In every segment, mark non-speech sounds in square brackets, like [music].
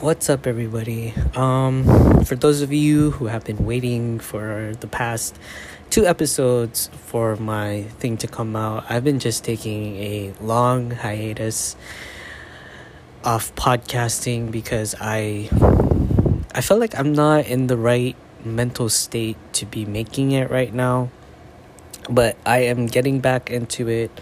What's up, everybody? Um, for those of you who have been waiting for the past two episodes for my thing to come out, I've been just taking a long hiatus off podcasting because I I feel like I'm not in the right mental state to be making it right now. But I am getting back into it.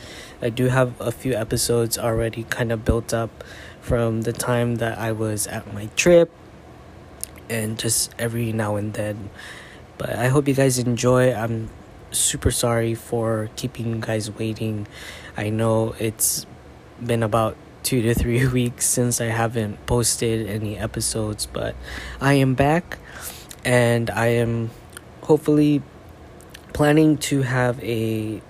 I do have a few episodes already kind of built up from the time that I was at my trip and just every now and then. But I hope you guys enjoy. I'm super sorry for keeping you guys waiting. I know it's been about two to three [laughs] weeks since I haven't posted any episodes, but I am back and I am hopefully planning to have a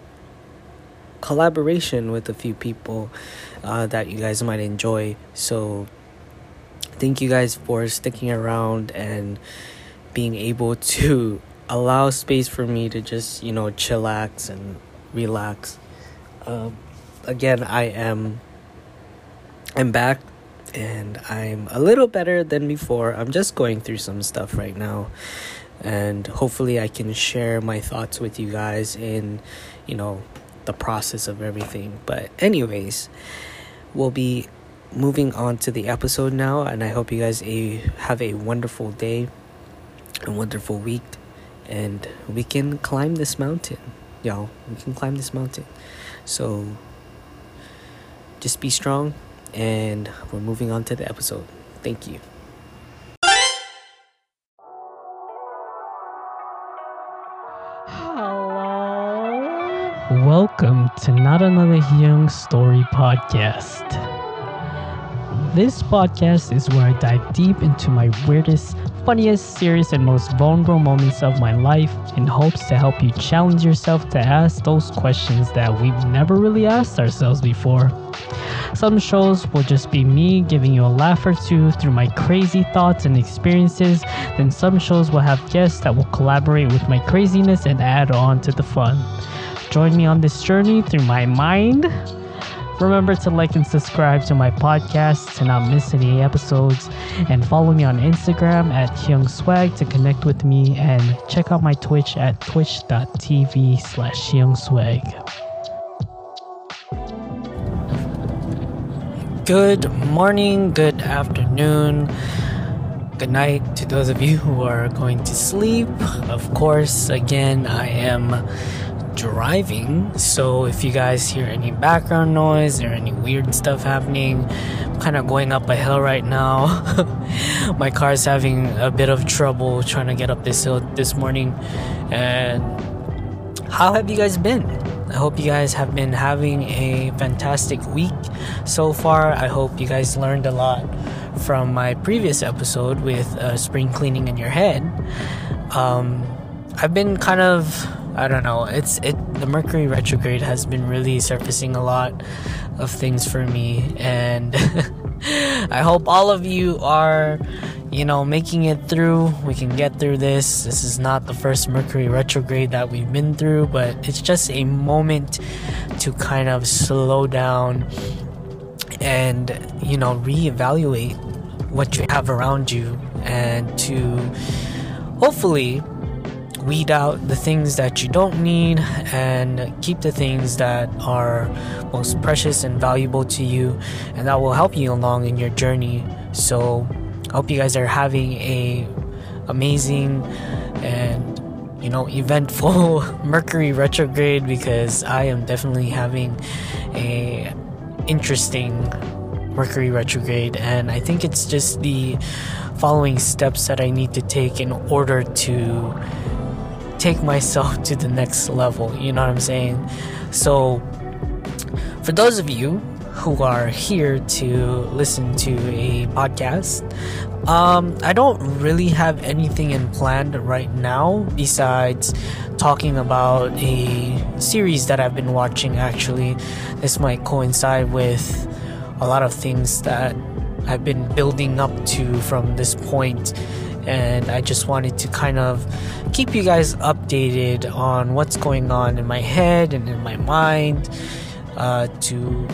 collaboration with a few people uh, that you guys might enjoy. So, thank you guys for sticking around and being able [laughs] to allow space for me to just, you know, chillax and relax. Um, again, I am. I'm back and I'm a little better than before. I'm just going through some stuff right now and hopefully I can share my thoughts with you guys in, you know, the process of everything. But anyways, we'll be moving on to the episode now and I hope you guys a, have a wonderful day, a wonderful week and we can climb this mountain. Y'all, we can climb this mountain. So just be strong and we're moving on to the episode. Thank you. Welcome to Not Another Young Story podcast. This podcast is where I dive deep into my weirdest, funniest, serious, and most vulnerable moments of my life in hopes to help you challenge yourself to ask those questions that we've never really asked ourselves before. Some shows will just be me giving you a laugh or two through my crazy thoughts and experiences, then some shows will have guests that will collaborate with my craziness and add on to the fun. Join me on this journey through my mind. Remember to like and subscribe to my podcast to not miss any episodes, and follow me on Instagram at Hyungsweg to connect with me, and check out my Twitch at twitch.tv slash Hyungsweg. Good morning, good afternoon, good night to those of you who are going to sleep. Of course, again, I am driving, so if you guys hear any background noise or any weird stuff happening, I'm kind of going up a hill right now. [laughs] My car's having a bit of trouble trying to get up this hill this morning. And how have you guys been? I hope you guys have been having a fantastic week so far. I hope you guys learned a lot from my previous episode with uh, spring cleaning in your head. Um, I've been kind of I don't know. It's it the Mercury retrograde has been really surfacing a lot of things for me and [laughs] I hope all of you are you know making it through. We can get through this. This is not the first Mercury retrograde that we've been through, but it's just a moment to kind of slow down and you know reevaluate what you have around you and to hopefully weed out the things that you don't need and keep the things that are most precious and valuable to you and that will help you along in your journey. So i hope you guys are having a amazing and you know eventful [laughs] mercury retrograde because i am definitely having a interesting mercury retrograde and i think it's just the following steps that i need to take in order to take myself to the next level. You know what I'm saying? So, for those of you who are here to listen to a podcast, um, I don't really have anything in planned right now besides talking about a series that I've been watching. Actually, this might coincide with a lot of things that I've been building up to from this point and I just wanted to kind of keep you guys updated on what's going on in my head and in my mind uh, to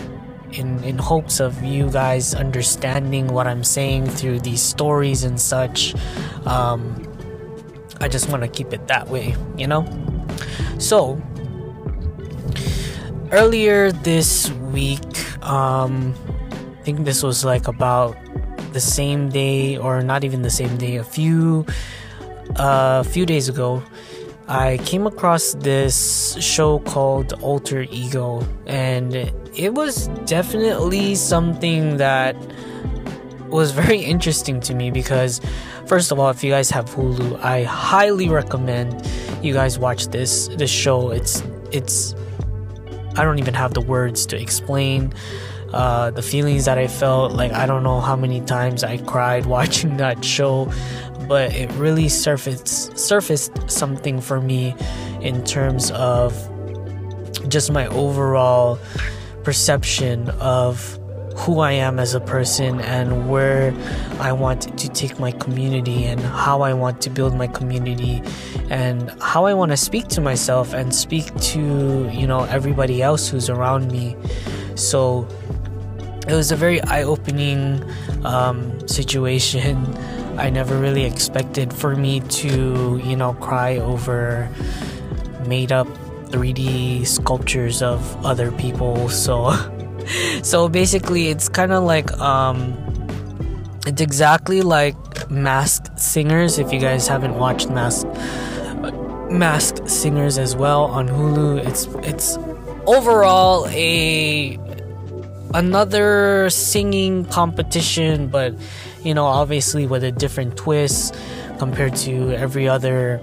in in hopes of you guys understanding what I'm saying through these stories and such. Um, I just want to keep it that way, you know. So earlier this week, um, I think this was like about the same day, or not even the same day, a few uh, a few days ago. I came across this show called Alter Ego, and it was definitely something that was very [laughs] interesting to me because, first of all, if you guys have Hulu, I highly recommend you guys watch this this show. It's it's I don't even have the words to explain uh, the feelings that I felt. Like I don't know how many times I cried [laughs] watching that show, but it really surfaced surfaced something for me in terms of just my overall perception of who I am as a person and where I want to take my community and how I want to build my community and how I want to speak to myself and speak to, you know, everybody else who's around me. So it was a very eye opening um, situation. I never really expected for me to, you know, cry over made up 3D sculptures of other people. So, [laughs] so basically, it's kind of like um, it's exactly like Masked Singers. If you guys haven't watched Masked Masked Singers as well on Hulu, it's it's overall a another singing competition, but you know, obviously with a different twist compared to every other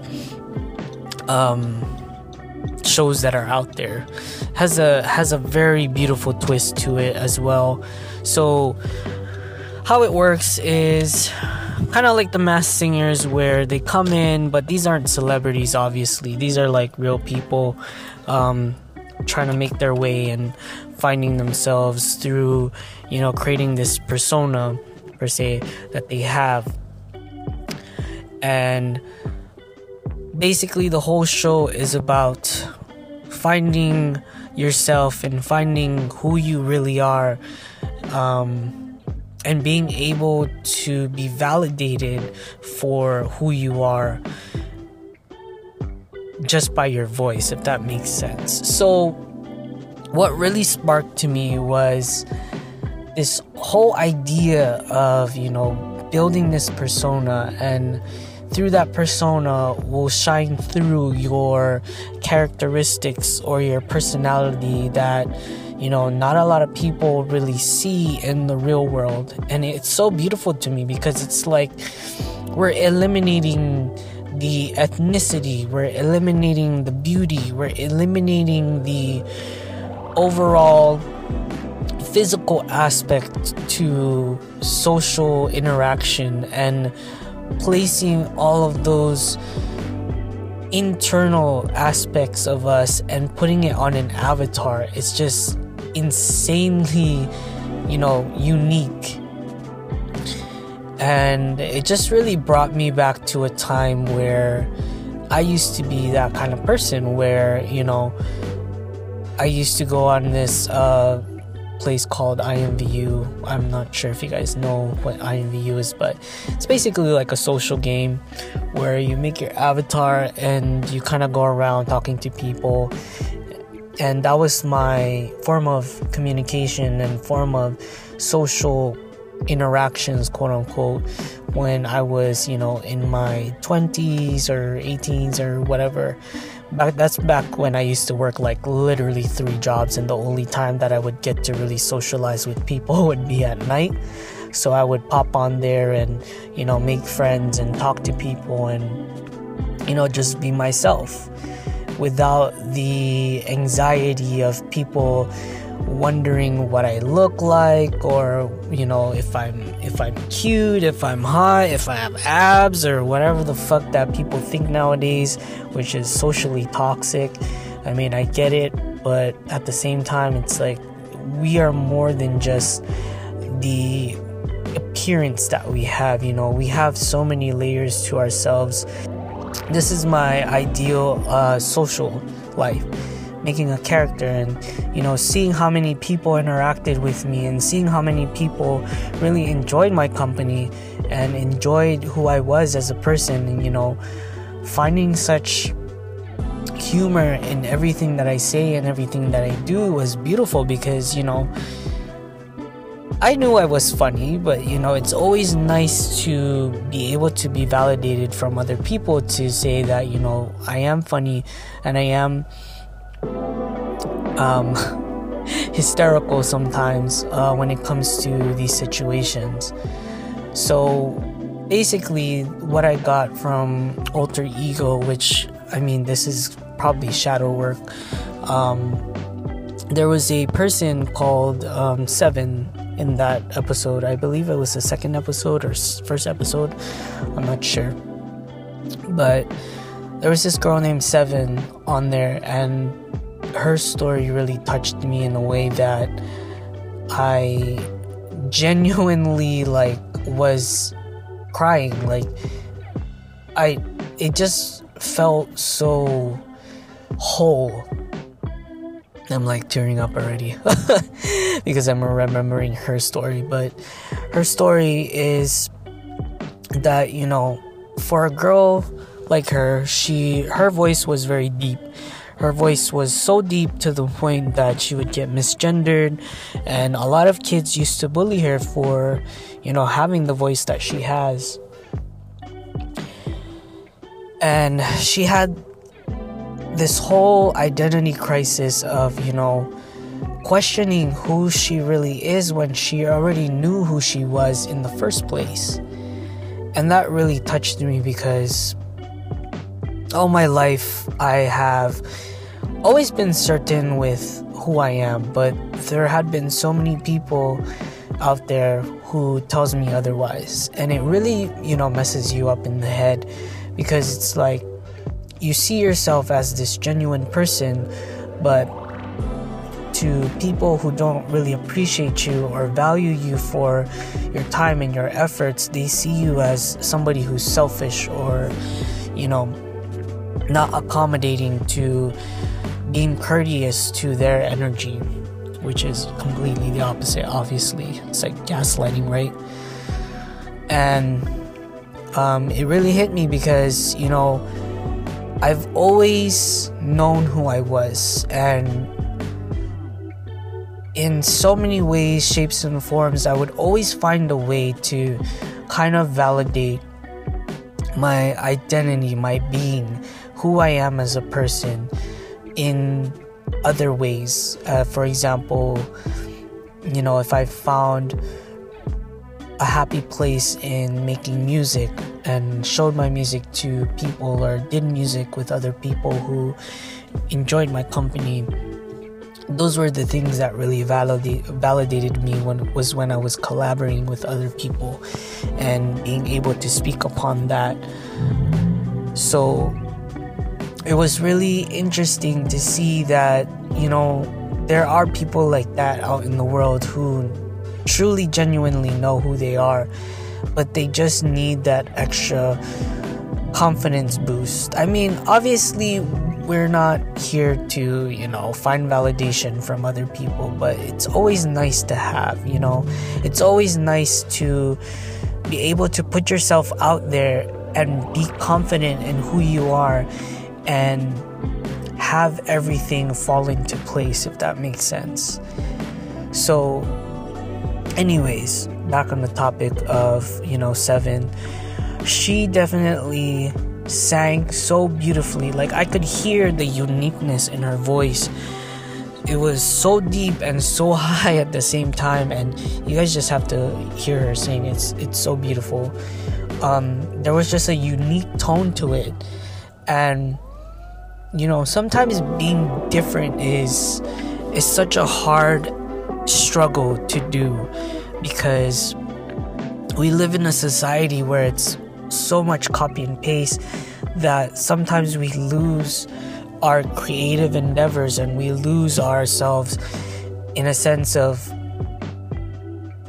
um, shows that are out there. Has a has a very beautiful twist to it as well. So how it works is kind of like the Masked Singers where they come in but these aren't celebrities obviously these are like real people um, trying to make their way and finding themselves through you know creating this persona per se that they have and basically the whole show is about finding yourself and finding who you really are um, and being able to be validated for who you are just by your voice, if that makes sense. So, what really sparked to me was this whole idea of, you know, building this persona. And through that persona will shine through your characteristics or your personality that you know not a lot of people really see in the real world. And it's so beautiful to me because it's like we're eliminating the ethnicity we're eliminating the beauty we're eliminating the overall physical aspect to social interaction and placing all of those internal aspects of us and putting it on an avatar it's just insanely you know unique. And it just really brought me back to a time where I used to be that kind of person where you know I used to go on this uh, place called IMVU. I'm not sure if you guys know what IMVU is, but it's basically like a social game where you make your avatar and you kind of go around talking to people. And that was my form of communication and form of social interactions, quote unquote, when I was, you know, in my 20s or 18s or whatever back that's back when I used to work like literally three jobs and the only time that I would get to really socialize with people [laughs] would be at night. So I would pop on there and you know make friends and talk to people and you know just be myself without the anxiety of people wondering what I look like or you know if I'm if I'm cute, if I'm hot, if I have abs or whatever the fuck that people think nowadays, which is socially toxic. I mean, I get it, but at the same time it's like we are more than just the appearance that we have, you know. We have so many layers to ourselves. This is my ideal uh, social life making a character and you know seeing how many people interacted with me and seeing how many people really enjoyed my company and enjoyed who I was as a person and you know finding such humor in everything that I say and everything that I do was beautiful because you know I knew I was funny, but you know, it's always nice to be able to be validated from other people to say that, you know, I am funny and I am um, [laughs] hysterical sometimes uh, when it comes to these situations. So basically, what I got from Alter Ego, which I mean, this is probably shadow work. Um, there was a person called um, Seven in that episode. I believe it was the second episode or first episode. I'm not sure. But there was this girl named Seven on there, and her story really touched me in a way that I genuinely like was crying like I it just felt so whole I'm like tearing up already [laughs] because I'm remembering her story. But her story is that, you know, for a girl like her, she her voice was very deep. Her voice was so deep to the point that she would get misgendered, and a lot of kids used to bully her for, you know, having the voice that she has. And she had this whole identity crisis of, you know, questioning who she really is when she already knew who she was in the first place. And that really touched me because all my life I have always been certain with who I am, but there had been so many people out there who tells me otherwise. And it really, you know, messes you up in the head because it's like you see yourself as this genuine person, but to people who don't really appreciate you or value you for your time and your efforts, they see you as somebody who's selfish or, you know, not accommodating to being courteous to their energy, which is completely the opposite, obviously. It's like gaslighting, right? And um, it really hit me because, you know, I've always known who I was, and in so many ways, shapes, and forms, I would always find a way to kind of validate my identity, my being, who I am as a person in other ways. Uh, for example, you know, if I found a happy place in making music and showed my music to people or did music with other people who enjoyed my company those were the things that really validate, validated me when was when I was collaborating with other people and being able to speak upon that so it was really interesting to see that you know there are people like that out in the world who truly genuinely know who they are, but they just need that extra confidence boost. I mean, obviously, we're not here to, you know, find validation from other people, but it's always nice to have, you know, it's always nice to be able to put yourself out there and be confident in who you are and have everything fall into place, if that makes sense. So, anyways, back on the topic of, you know, Seven, she definitely sang so beautifully. Like, I could hear the uniqueness in her voice. It was so deep and so [laughs] high at the same time, and you guys just have to hear her sing. It's it's so beautiful. Um, there was just a unique tone to it, and you know, sometimes being different is is such a hard struggle to do because we live in a society where it's so much copy and paste that sometimes we lose our creative endeavors and we lose ourselves in a sense of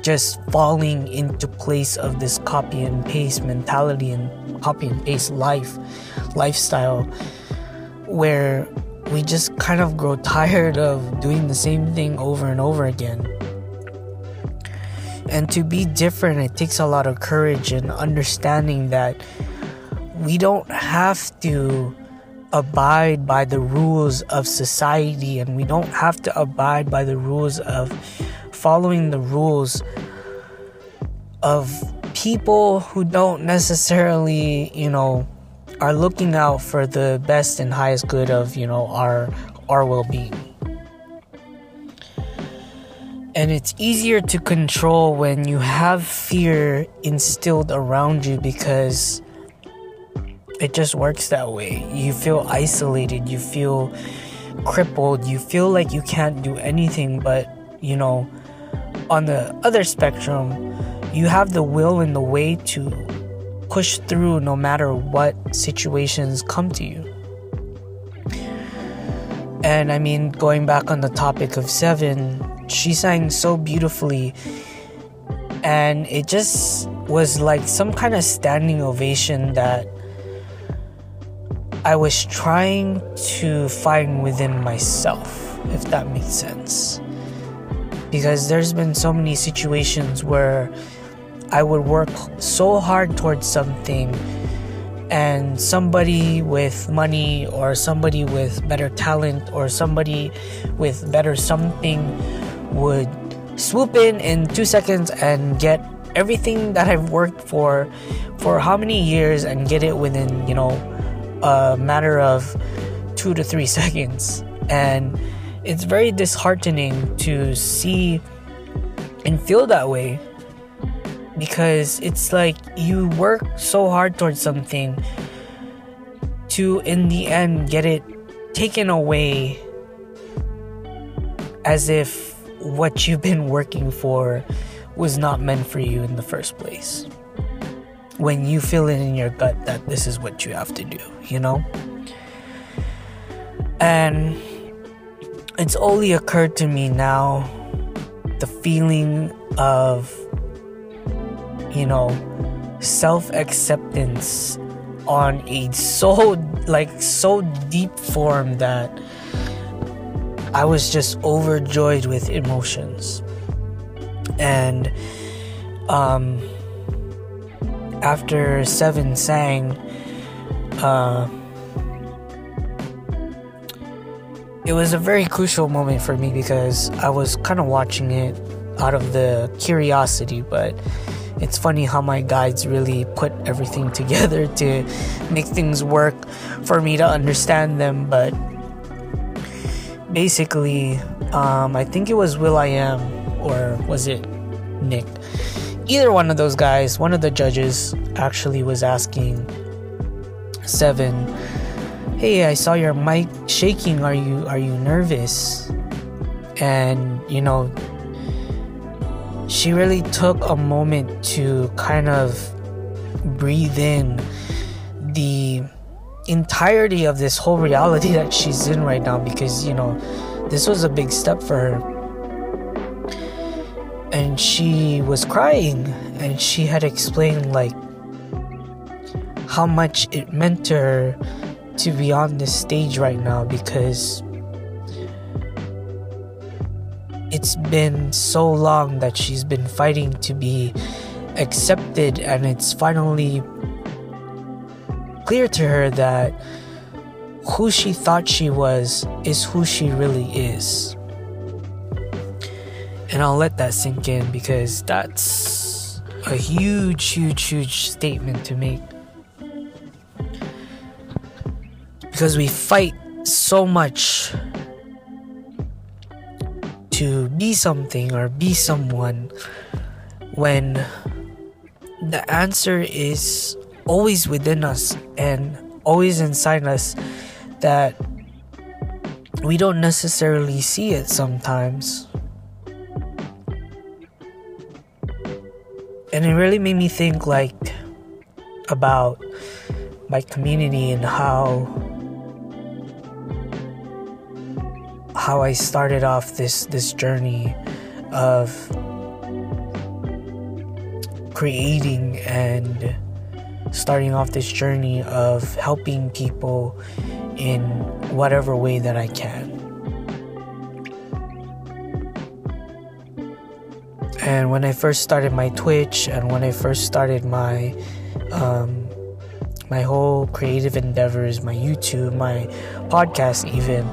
just falling into place of this copy and paste mentality and copy and paste life lifestyle where we just kind of grow tired of doing the same thing over and over again. And to be different, it takes a lot of courage and understanding that we don't have to abide by the rules of society and we don't have to abide by the rules of following the rules of people who don't necessarily, you know, are looking out for the best and highest good of, you know, our our well-being. And it's easier to control when you have fear instilled around you because it just works that way. You feel isolated, you feel crippled, you feel like you can't do anything, but you know, on the other spectrum, you have the will and the way to push through no matter what situations come to you. And I mean, going back on the topic of Seven, she sang so beautifully, and it just was like some kind of standing ovation that I was trying to find within myself, if that makes sense. Because there's been so many situations where I would work so hard towards something, and somebody with money, or somebody with better talent, or somebody with better something would swoop in in two seconds and get everything that I've worked for for how many years and get it within, you know, a matter of two to three [laughs] seconds. And it's very disheartening to see and feel that way because it's like you work so hard towards something to, in the end, get it taken away as if what you've been working for was not meant for you in the first place when you feel it in your gut that this is what you have to do, you know? And it's only occurred to me now the feeling of, you know, self acceptance on a so, like, so deep form that I was just overjoyed with emotions. And, um, after Seven sang, uh, it was a very crucial moment for me because I was kind of watching it out of the curiosity, but it's funny how my guides really put everything [laughs] together to make things work for me to understand them. But basically, um, I think it was will.i.am, or was it Nick? either one of those guys, one of the judges actually was asking Seven, "Hey, I saw your mic shaking. Are you are you nervous?" And you know, she really took a moment to kind of breathe in the entirety of this whole reality that she's in right now because you know this was a big step for her. And she was crying and she had explained like how much it meant to her to be on this stage right now because it's been so long that she's been fighting to be accepted and it's finally clear to her that who she thought she was is who she really is. And I'll let that sink in because that's a huge, huge, huge statement to make. Because we fight so much to be something or be someone when the answer is always within us and always inside us that we don't necessarily see it sometimes. and it really made me think like about my community and how how I started off this this journey of creating and starting off this journey of helping people in whatever way that I can. And when I first started my Twitch and when I first started my um, my whole creative endeavors, my YouTube, my podcast, even,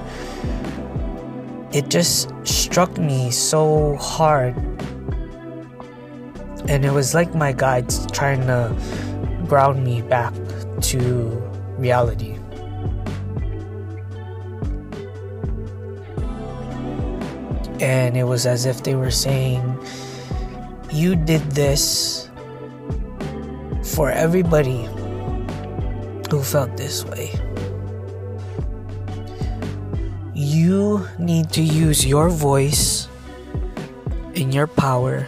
it just struck me so hard. And it was like my guides trying to ground me back to reality. And it was as if they were saying, You did this for everybody who felt this way. You need to use your voice and your power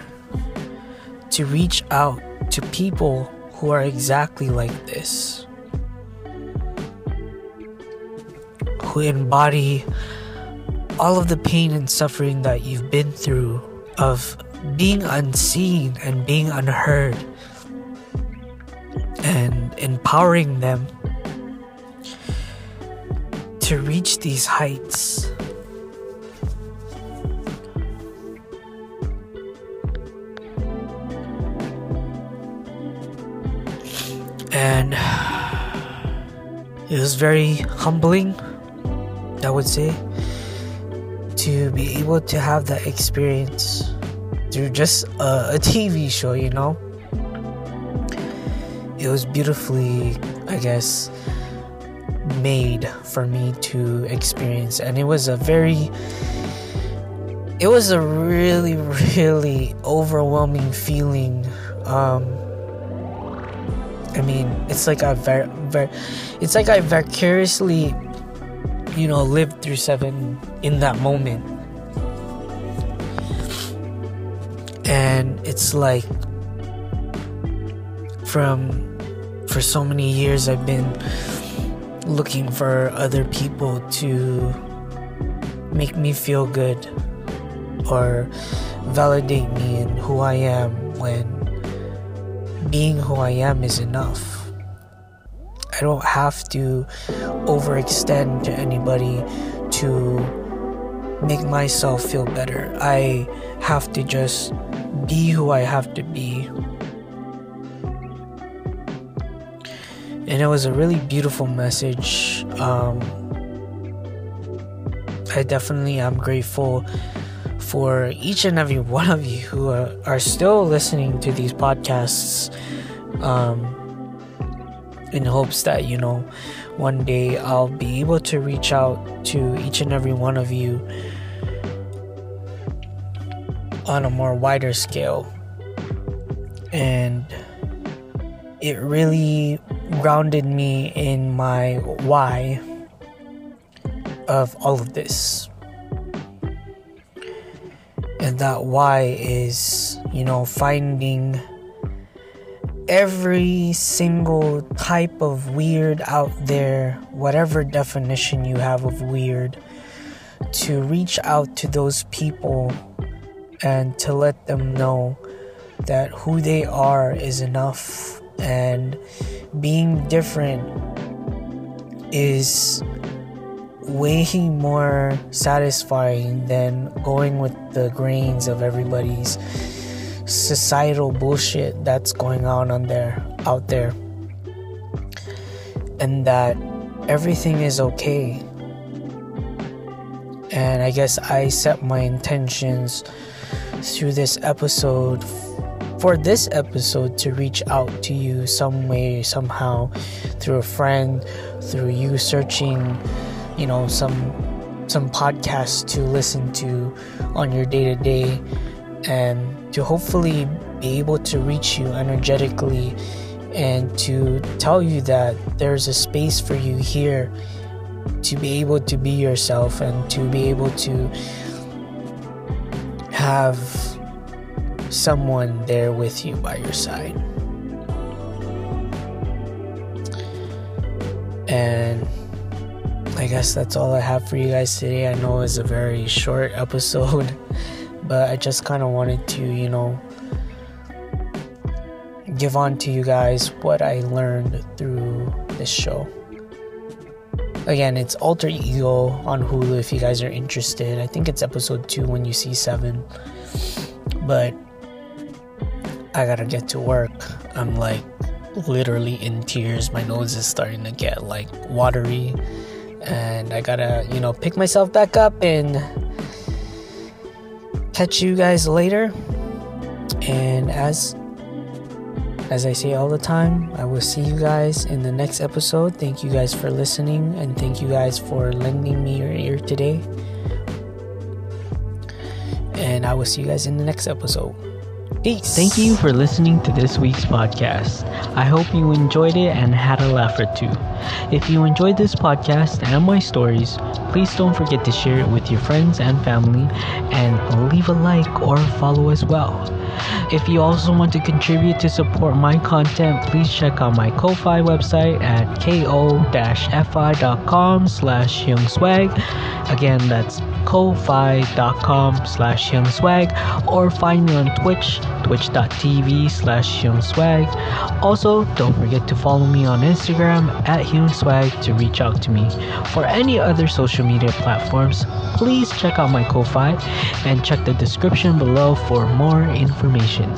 to reach out to people who are exactly like this, who embody all of the pain and suffering that you've been through of being unseen and being unheard and empowering them to reach these heights. And it was very humbling, I would say, to be able to have that experience through just a, a TV show, you know? It was beautifully, I guess, made for me to experience, and it was a very it was a really really overwhelming feeling. Um i mean it's like i very very it's like i vicariously you know lived through seven in that moment. And it's like from for so many years i've been looking for other people to make me feel good or validate me in who I am when being who I am is enough. I don't have to overextend to anybody to make myself feel better. I have to just be who I have to be and it was a really beautiful message. Um, I definitely am grateful for each and every one of you who are, are still listening to these podcasts um, in hopes that, you know, one day I'll be able to reach out to each and every one of you on a more wider scale. And it really grounded me in my why of all of this. And that why is, you know, finding every single type of weird out there, whatever definition you have of weird, to reach out to those people and to let them know that who they are is enough and being different is way more satisfying than going with the grains of everybody's societal bullshit that's going on on there out there. And that everything is okay. And i guess i set my intentions through this episode for this episode to reach out to you some way, somehow, through a friend, through you searching, you know, some some podcasts to listen to on your day to day, and to hopefully be able to reach you energetically and to tell you that there's a space for you here to be able to be yourself and to be able to have someone there with you by your side. And I guess that's all I have for you guys today. I know it's a very short episode, [laughs] but I just kind of wanted to, you know, give on to you guys what I learned through this show. again, it's Alter Ego on Hulu if you guys are interested. I think it's episode two when you see seven. But I gotta get to work. I'm like literally in tears. My nose is starting to get like watery. And I gotta, you know, pick myself back up and catch you guys later. And as as I say all the time, I will see you guys in the next episode. Thank you guys for listening and thank you guys for lending me your ear today. And I will see you guys in the next episode. Peace. Thank you for listening to this week's podcast. I hope you enjoyed it and had a laugh or two. If you enjoyed this podcast and my stories, please don't forget to share it with your friends and family and leave a like or follow as well. If you also want to contribute to support my content, please check out my Ko-Fi website at ko-fi.com slash hyungsweg. Again, that's ko-fi.com slash swag or find me on Twitch, twitch.tv slash swag. Also, don't forget to follow me on Instagram at swag to reach out to me. For any other social media platforms, please check out my Ko-Fi and check the description below for more information.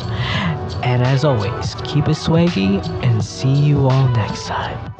And as always, keep it swaggy and see you all next time.